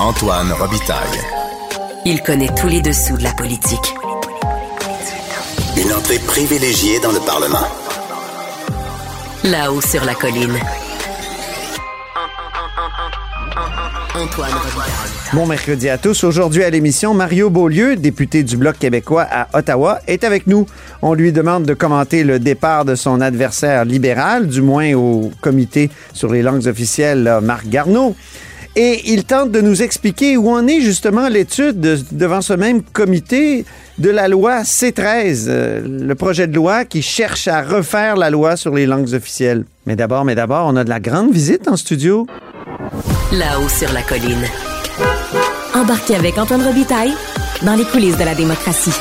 Antoine Robitaille. Il connaît tous les dessous de la politique. Une entrée privilégiée dans le Parlement. Là-haut sur la colline. Antoine Robitaille. Bon mercredi à tous. Aujourd'hui à l'émission, Mario Beaulieu, député du Bloc québécois à Ottawa, est avec nous. On lui demande de commenter le départ de son adversaire libéral, du moins au comité sur les langues officielles, Marc Garneau. Et il tente de nous expliquer où en est justement l'étude de- devant ce même comité de la loi C13, euh, le projet de loi qui cherche à refaire la loi sur les langues officielles. Mais d'abord, mais d'abord, on a de la grande visite en studio. Là-haut sur la colline. Embarquez avec Antoine Robitaille dans les coulisses de la démocratie.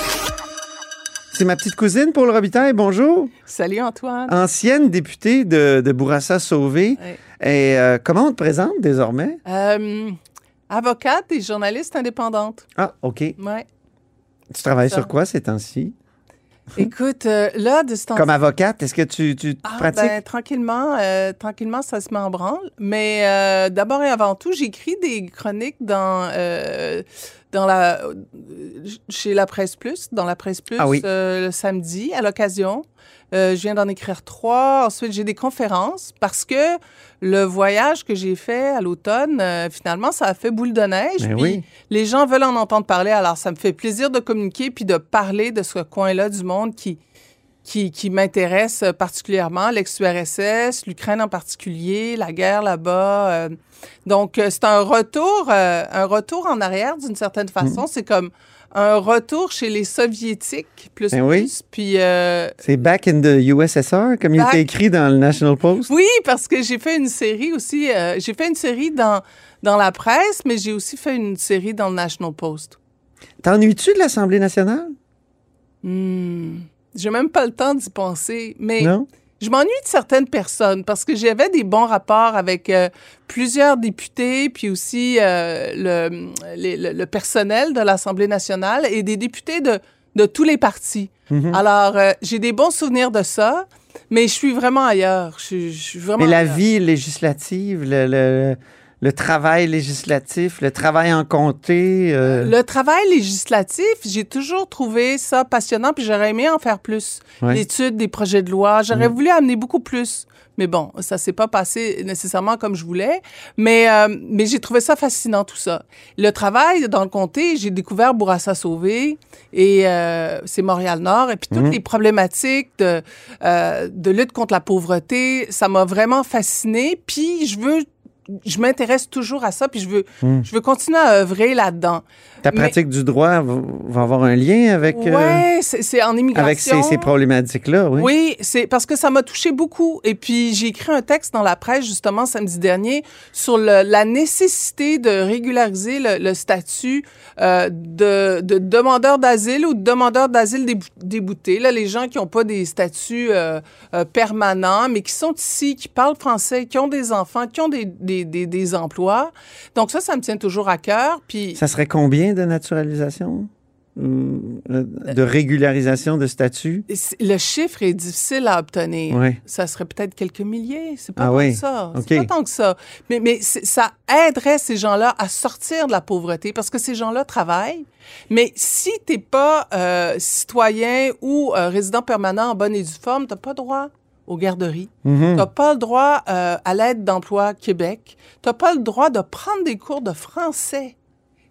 C'est ma petite cousine Paul Robitaille, bonjour. Salut Antoine. Ancienne députée de, de Bourassa-Sauvé. Ouais. Et euh, comment on te présente désormais? Euh, avocate et journaliste indépendante. Ah, OK. Ouais. Tu travailles Ça. sur quoi ces temps-ci? Écoute, euh, là, de ce temps Comme avocate, est-ce que tu, tu Ah, pratiques? ben, tranquillement, euh, tranquillement, ça se met en branle. Mais euh, d'abord et avant tout, j'écris des chroniques dans, dans la, chez La Presse Plus, dans La Presse Plus, Ah oui. le samedi, à l'occasion. Je viens d'en écrire trois. Ensuite, j'ai des conférences parce que le voyage que j'ai fait à l'automne, euh, finalement, ça a fait boule de neige. Ben Puis oui. les gens veulent en entendre parler. Alors, ça me fait plaisir de communiquer puis de parler de ce coin-là du monde qui, qui, qui m'intéresse particulièrement, l'ex-URSS, l'Ukraine en particulier, la guerre là-bas. euh. donc, euh, c'est un retour, euh, un retour en arrière d'une certaine façon. C'est comme un retour chez les soviétiques, plus Ben oui. plus. Puis, euh, C'est Back in the USSR, comme il était écrit dans le National Post? oui, parce que j'ai fait une série aussi. euh, j'ai fait une série dans, dans la presse, mais j'ai aussi fait une série dans le National Post. T'ennuies-tu de l'Assemblée nationale? Hmm. J'ai même pas le temps d'y penser. Mais Non? Je m'ennuie de certaines personnes parce que j'avais des bons rapports avec euh, plusieurs députés, puis aussi euh, le, les- le, le personnel de l'Assemblée nationale et des députés de, de tous les partis. Mhm. Alors, euh, j'ai des bons souvenirs de ça, mais je suis vraiment ailleurs. Je, suis- je suis vraiment Mais la ailleurs. vie législative, le, le- le travail législatif, le travail en comté. euh, Le travail législatif, j'ai toujours trouvé ça passionnant, puis j'aurais aimé en faire plus. Ouais. L'étude des projets de loi, j'aurais Mm. voulu amener beaucoup plus. Mais bon, ça s'est pas passé nécessairement comme je voulais. Mais, euh, mais j'ai trouvé ça fascinant, tout ça. Le travail dans le comté, j'ai découvert Bourassa Sauvé et euh, c'est Montréal-Nord. Et puis toutes Mhm. les problématiques de, euh, de lutte contre la pauvreté, ça m'a vraiment fasciné. Puis je veux, je m'intéresse toujours à ça, puis je veux, Mm. je veux continuer à œuvrer là-dedans. Ta mais- pratique du droit va, avoir un lien avec, euh, Ouais, c'est en immigration. avec ces, ces problématiques-là, oui. Oui, c'est parce que ça m'a touché beaucoup. Et puis, j'ai écrit un texte dans la presse, justement, samedi dernier, sur le- la nécessité de régulariser le, le statut euh, de, de demandeur d'asile ou de demandeur d'asile débou- débouté. Là, les gens qui n'ont pas des statuts euh, euh, permanents, mais qui sont ici, qui parlent français, qui ont des enfants, qui ont des, des, des, des emplois. Donc, ça, ça me tient toujours à cœur. Puis, Ça serait combien de naturalisation? Euh, De régularisation de statut? le chiffre est difficile à obtenir. Oui. ça serait peut-être quelques milliers. C'est pas Ah tant oui. que ça. C'est pas tant que ça. Mais, ça aiderait ces gens-là à sortir de la pauvreté parce que ces gens-là travaillent. Mais si t'es pas euh, citoyen ou euh, résident permanent en bonne et due forme, t'as pas droit aux garderies. Mhm. T'as pas le droit euh, à l'aide d'emploi Québec. T'as pas le droit de prendre des cours de français.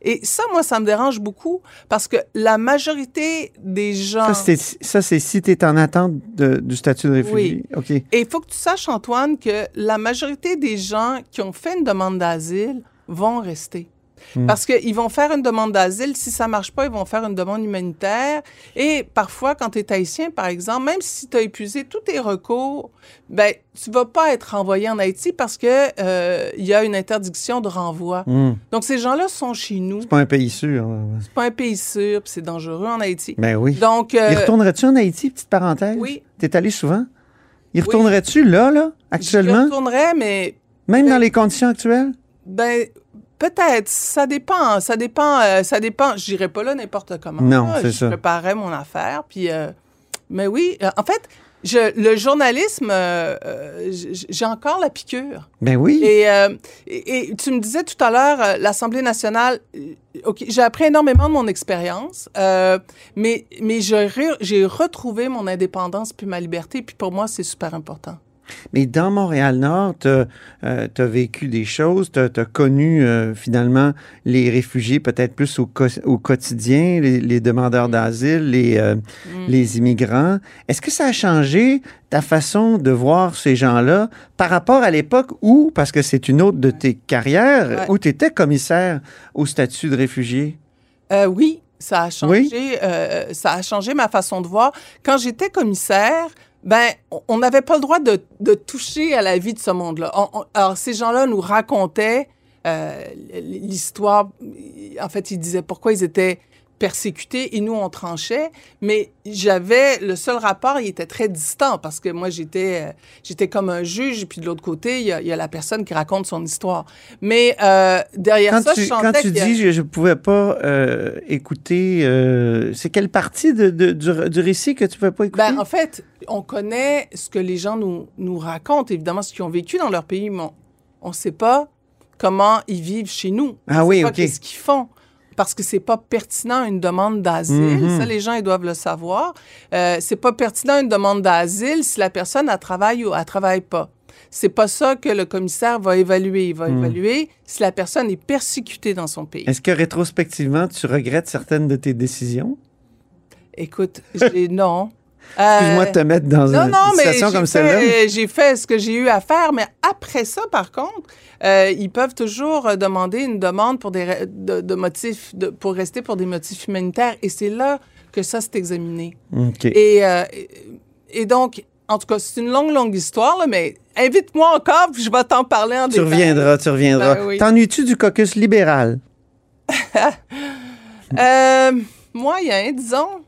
Et ça, moi, ça me dérange beaucoup parce que la majorité des gens... Ça, c'est- si tu es en attente de- du statut de réfugié. OK. Et il faut que tu saches, Antoine, que la majorité des gens qui ont fait une demande d'asile vont rester. Hmm. Parce qu'ils vont faire une demande d'asile. Si ça marche pas, ils vont faire une demande humanitaire. Et parfois, quand tu es haïtien, par exemple, même si tu as épuisé tous tes recours, ben, tu vas pas être renvoyé en Haïti parce que euh, il y a une interdiction de renvoi. Hmm. Donc, ces gens-là sont chez nous. C'est pas un pays sûr. là. C'est pas un pays sûr, puis c'est dangereux en Haïti. Ben oui. Donc, euh, Y retournerais-tu en Haïti, petite parenthèse? Oui. T'es allé souvent? Y retournerais-tu là, là, je actuellement? retournerais, mais Même ben- dans les conditions actuelles? Ben, peut-être. Ça dépend. Ça dépend. euh, ça dépend. Je n'irais pas là n'importe comment. Non, c'est je ça. préparerais mon affaire. Puis, euh, mais oui, euh, en fait, je, le journalisme, j'ai encore la piqûre. Ben oui. Et, et, et tu me disais tout à l'heure, l'Assemblée nationale, OK, j'ai appris énormément de mon expérience, mais, mais je j'ai retrouvé mon indépendance puis ma liberté, puis pour moi, c'est super important. Mais dans Montréal-Nord, tu as vécu des choses, tu as, connu euh, finalement les réfugiés peut-être plus au, co- au quotidien, les, les demandeurs d'asile, les, euh, les immigrants. Est-ce que ça a changé ta façon de voir ces gens-là par rapport à l'époque où, parce que c'est une autre de tes carrières, Ouais. où tu étais commissaire au statut de réfugié? Euh, oui, ça a changé. Oui? euh, ça a changé ma façon de voir. Quand j'étais commissaire, ben, on- n'avait pas le droit de, de toucher à la vie de ce monde-là. On- on- alors, ces gens-là nous racontaient euh, l'histoire. En fait, ils disaient pourquoi ils étaient persécutés et nous, on tranchait. Mais j'avais le seul rapport, il était très distant parce que moi, j'étais euh, j'étais comme un juge, puis de l'autre côté, il y, a, il y a la personne qui raconte son histoire. Mais euh, derrière Quand ça, tu, je quand tu a- dis je ne pouvais pas euh, écouter, c'est quelle partie de, de- du, du récit que tu ne pouvais pas écouter? Ben, en fait, on connaît ce que les gens nous, nous racontent, évidemment, ce qu'ils ont vécu dans leur pays, mais on ne sait pas comment ils vivent chez nous. Ah on oui, sait pas OK. Qu'est-ce qu'ils font. Parce que c'est pas pertinent une demande d'asile. Mhm. Ça, les gens, ils doivent le savoir. Euh, c'est pas pertinent une demande d'asile si la personne, elle travaille ou elle travaille pas. C'est pas ça que le commissaire va évaluer. Il va Mhm. évaluer si la personne est persécutée dans son pays. Est-ce que rétrospectivement, tu regrettes certaines de tes décisions? Écoute, non. Excuse-moi Euh, de te mettre dans Non, une non, mais situation j'ai comme celle-là. J'ai fait ce que j'ai eu à faire, mais après ça, par contre, euh, ils peuvent toujours euh, demander une demande pour des de, de motifs, de- pour rester pour des motifs humanitaires, et c'est là que ça s'est examiné. OK. Et, euh, et- donc, en tout cas, c'est une longue, longue histoire, là, mais invite-moi encore, puis je vais t'en parler en Tu détail. reviendras, tu reviendras. Ben oui. T'ennuies-tu du caucus libéral? Euh, moyen, disons.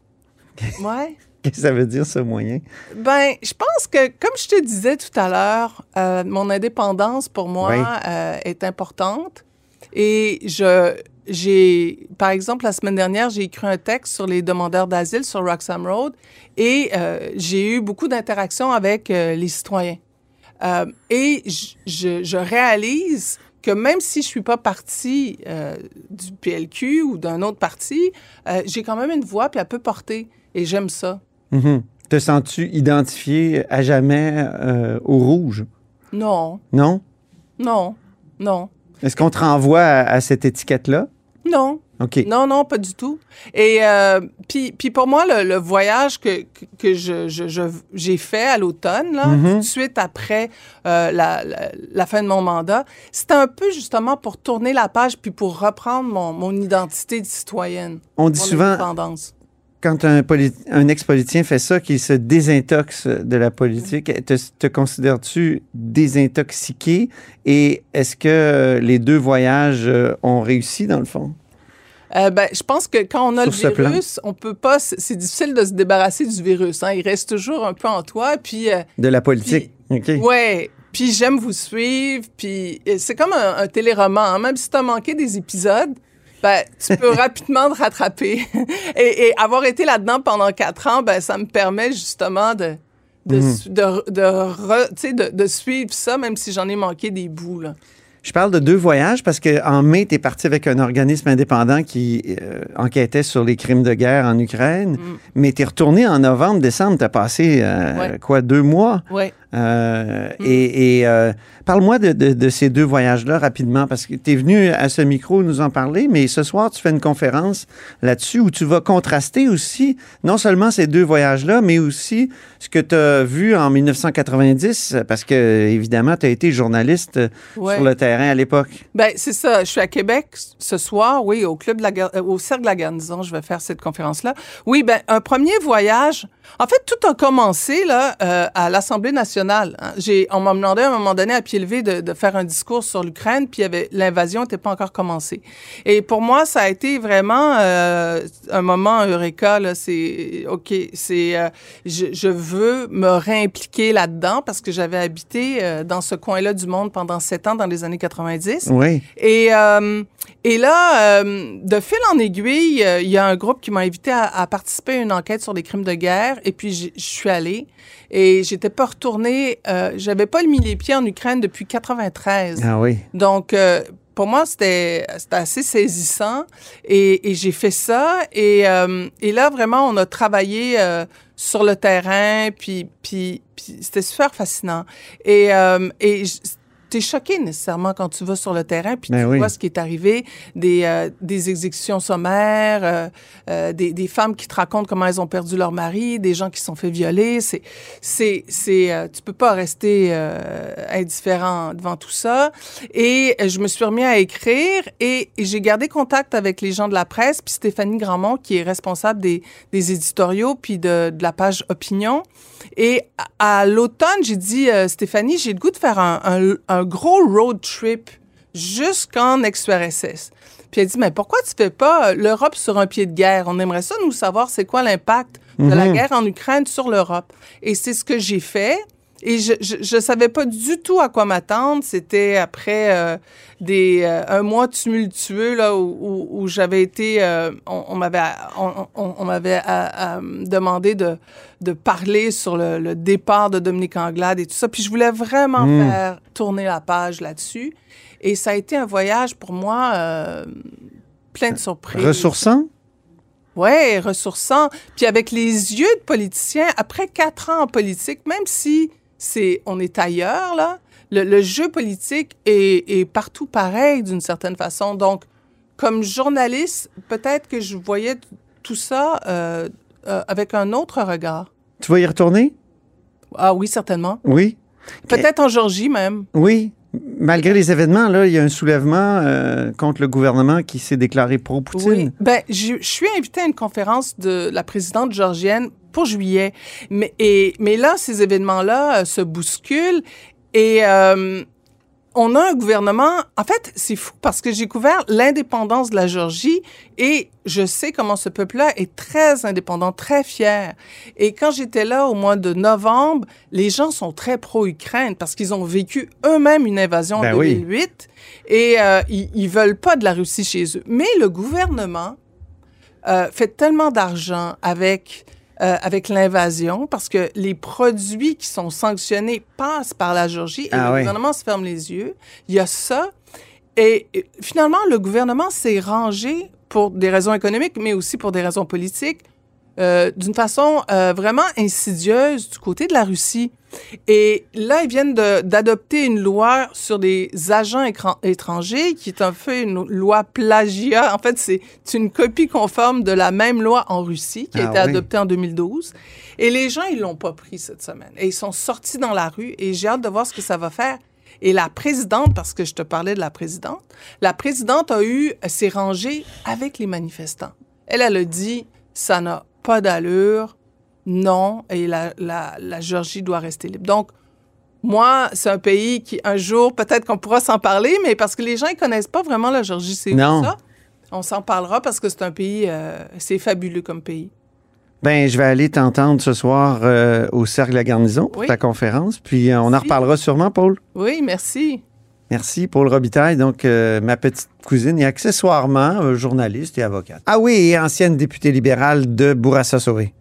Ouais. Qu'est-ce que ça veut dire, ce moyen? Ben, je pense que, comme je te disais tout à l'heure, euh, mon indépendance pour moi Oui. euh, est importante. Et je, j'ai, par exemple, la semaine dernière, j'ai écrit un texte sur les demandeurs d'asile sur Roxham Road et euh, j'ai eu beaucoup d'interactions avec euh, les citoyens. Euh, et je, je, je réalise que même si je suis pas partie du PLQ ou d'un autre parti, j'ai quand même une voix puis elle peut porter. Et j'aime ça. Mhm. Te sens-tu identifié à jamais euh, au rouge? Non, Non? non, non, Est-ce qu'on te renvoie à, à cette étiquette-là? non. OK. Non, non, pas du tout. Et euh, puis, puis pour moi, le, le voyage que, que, que je, j'ai fait à l'automne, là, Mhm. tout de suite après euh, la, la, la fin de mon mandat, c'était un peu justement pour tourner la page puis pour reprendre mon, mon identité de citoyenne, On dit souvent. Quand un, poli- un ex-politicien fait ça, qu'il se désintoxe de la politique, te, te considères-tu désintoxiqué? Et est-ce que les deux voyages euh, ont réussi, dans le fond? Euh, ben, je pense que quand on a Sur le virus, on peut pas. C'est difficile de se débarrasser du virus. Hein. Il reste toujours un peu en toi. Puis euh, De la politique? OK. Ouais. Puis j'aime vous suivre. Puis c'est comme un, un téléroman. hein. Même si tu as manqué des épisodes, ben, tu peux rapidement te rattraper. et, et avoir été là-dedans pendant quatre ans, ben, ça me permet justement de, de, su- de, de, re- tu sais, de, de suivre ça, même si j'en ai manqué des bouts. Là. Je parle de deux voyages parce qu'en mai, tu es parti avec un organisme indépendant qui euh, enquêtait sur les crimes de guerre en Ukraine. Mm. Mais tu es retourné en novembre, décembre. Tu as passé, euh, Ouais. quoi, deux mois? Ouais. Euh, Mm. Et, et, euh, parle-moi de, de- de ces deux voyages-là rapidement, parce que tu es venu à ce micro nous en parler, mais ce soir, tu fais une conférence là-dessus où tu vas contraster aussi non seulement ces deux voyages-là, mais aussi ce que tu as vu en 1990, parce que, évidemment, tu as été journaliste Ouais. sur le terrain à l'époque. Ben, c'est ça. Je suis à Québec ce soir, oui, au club de la euh, au cercle de la garnison. Je vais faire cette conférence-là. Oui, ben, un premier voyage. En fait, tout a commencé là euh, à l'Assemblée nationale hein. J'ai, on m'a demandé à un moment donné à pied levé de, de faire un discours sur l'Ukraine, puis il y avait, l'invasion n'était pas encore commencée. Et pour moi, ça a été vraiment euh, un moment eureka. Là, c'est ok, c'est, euh, je, je veux me réimpliquer là-dedans parce que j'avais habité euh, dans ce coin-là du monde pendant sept ans dans les années 90. Oui. Et, euh, et là, euh, de fil en aiguille, il y a un groupe qui m'a invité à, à participer à une enquête sur les crimes de guerre. Et puis, je suis allée. Et j'étais pas retournée. Euh, J'avais pas mis les pieds en Ukraine depuis 93. Ah oui. Donc, euh, pour moi, c'était assez saisissant. Et, et j'ai fait ça. Et, euh, et là, vraiment, on a travaillé euh, sur le terrain. Puis, puis, puis c'était super fascinant. Et, euh, et t'es choqué nécessairement quand tu vas sur le terrain puis Ben tu oui. vois ce qui est arrivé, des, euh, des exécutions sommaires, euh, euh, des, des femmes qui te racontent comment elles ont perdu leur mari, des gens qui se sont fait violer. C'est, c'est, c'est, tu peux pas rester indifférent devant tout ça. Et je me suis remis à écrire et, et j'ai gardé contact avec les gens de la presse, puis Stéphanie Grandmont qui est responsable des, des éditoriaux puis de, de la page opinion. Et à, à l'automne, j'ai dit, Stéphanie, j'ai le goût de faire un, un, un gros road trip jusqu'en ex-URSS. Puis elle dit, mais pourquoi tu fais pas euh, l'Europe sur un pied de guerre? On aimerait ça, nous, savoir c'est quoi l'impact de la guerre en Ukraine sur l'Europe. Et c'est ce que j'ai fait. Et je, je, je savais pas du tout à quoi m'attendre. C'était après euh, des euh, un mois tumultueux là où, où, où j'avais été, euh, on, on m'avait on, on, on m'avait demandé de de parler sur le, le départ de Dominique Anglade et tout ça. Puis je voulais vraiment faire tourner la page là-dessus. Et ça a été un voyage pour moi plein de surprises. Ressourçant? Ouais, ressourçant. Puis avec les yeux de politicien, après quatre ans en politique, même si c'est on est ailleurs là, le, le jeu politique est, est partout pareil d'une certaine façon. Donc, comme journaliste, peut-être que je voyais tout ça euh, euh, avec un autre regard. Tu vas y retourner? Ah oui, certainement. Oui. Peut-être en Georgie même. Oui. Malgré les événements, là, il y a un soulèvement euh, contre le gouvernement qui s'est déclaré pro-Poutine. Oui. Ben, je je suis invitée à une conférence de la présidente georgienne pour juillet. Mais, et, mais là, ces événements-là euh, se bousculent et euh, on a un gouvernement. En fait, c'est fou parce que j'ai couvert l'indépendance de la Géorgie et je sais comment ce peuple-là est très indépendant, très fier. Et quand j'étais là au mois de novembre, les gens sont très pro-Ukraine parce qu'ils ont vécu eux-mêmes une invasion Ben en oui. 2008 et euh, ils, ils veulent pas de la Russie chez eux. Mais le gouvernement euh, fait tellement d'argent avec euh, avec l'invasion parce que les produits qui sont sanctionnés passent par la Géorgie et Ah le oui. gouvernement se ferme les yeux. Il y a ça. Et, et finalement, le gouvernement s'est rangé pour des raisons économiques, mais aussi pour des raisons politiques, euh, d'une façon euh, vraiment insidieuse du côté de la Russie. Et là, ils viennent d'adopter une loi sur des agents étrangers, qui est un peu une loi plagiat. En fait, c'est c'est une copie conforme de la même loi en Russie, qui a Ah été oui. adoptée en 2012. Et les gens, ils l'ont pas pris cette semaine. Et ils sont sortis dans la rue, et j'ai hâte de voir ce que ça va faire. Et la présidente, parce que je te parlais de la présidente, la présidente a eu, s'est rangée avec les manifestants. Elle, elle a dit, ça n'a pas d'allure, non, et la, la, la Géorgie doit rester libre. Donc, moi, c'est un pays qui, un jour, peut-être qu'on pourra s'en parler, mais parce que les gens, ils connaissent pas vraiment la Géorgie, c'est ça? On s'en parlera parce que c'est un pays, euh, c'est fabuleux comme pays. Ben, je vais aller t'entendre ce soir euh, au Cercle de la Garnison pour Oui. ta conférence. Puis euh, on en reparlera sûrement, Paul. Oui, merci. Merci, Paul Robitaille, donc euh, ma petite cousine et accessoirement euh, journaliste et avocate. Ah oui, ancienne députée libérale de Bourassa-Sauvé.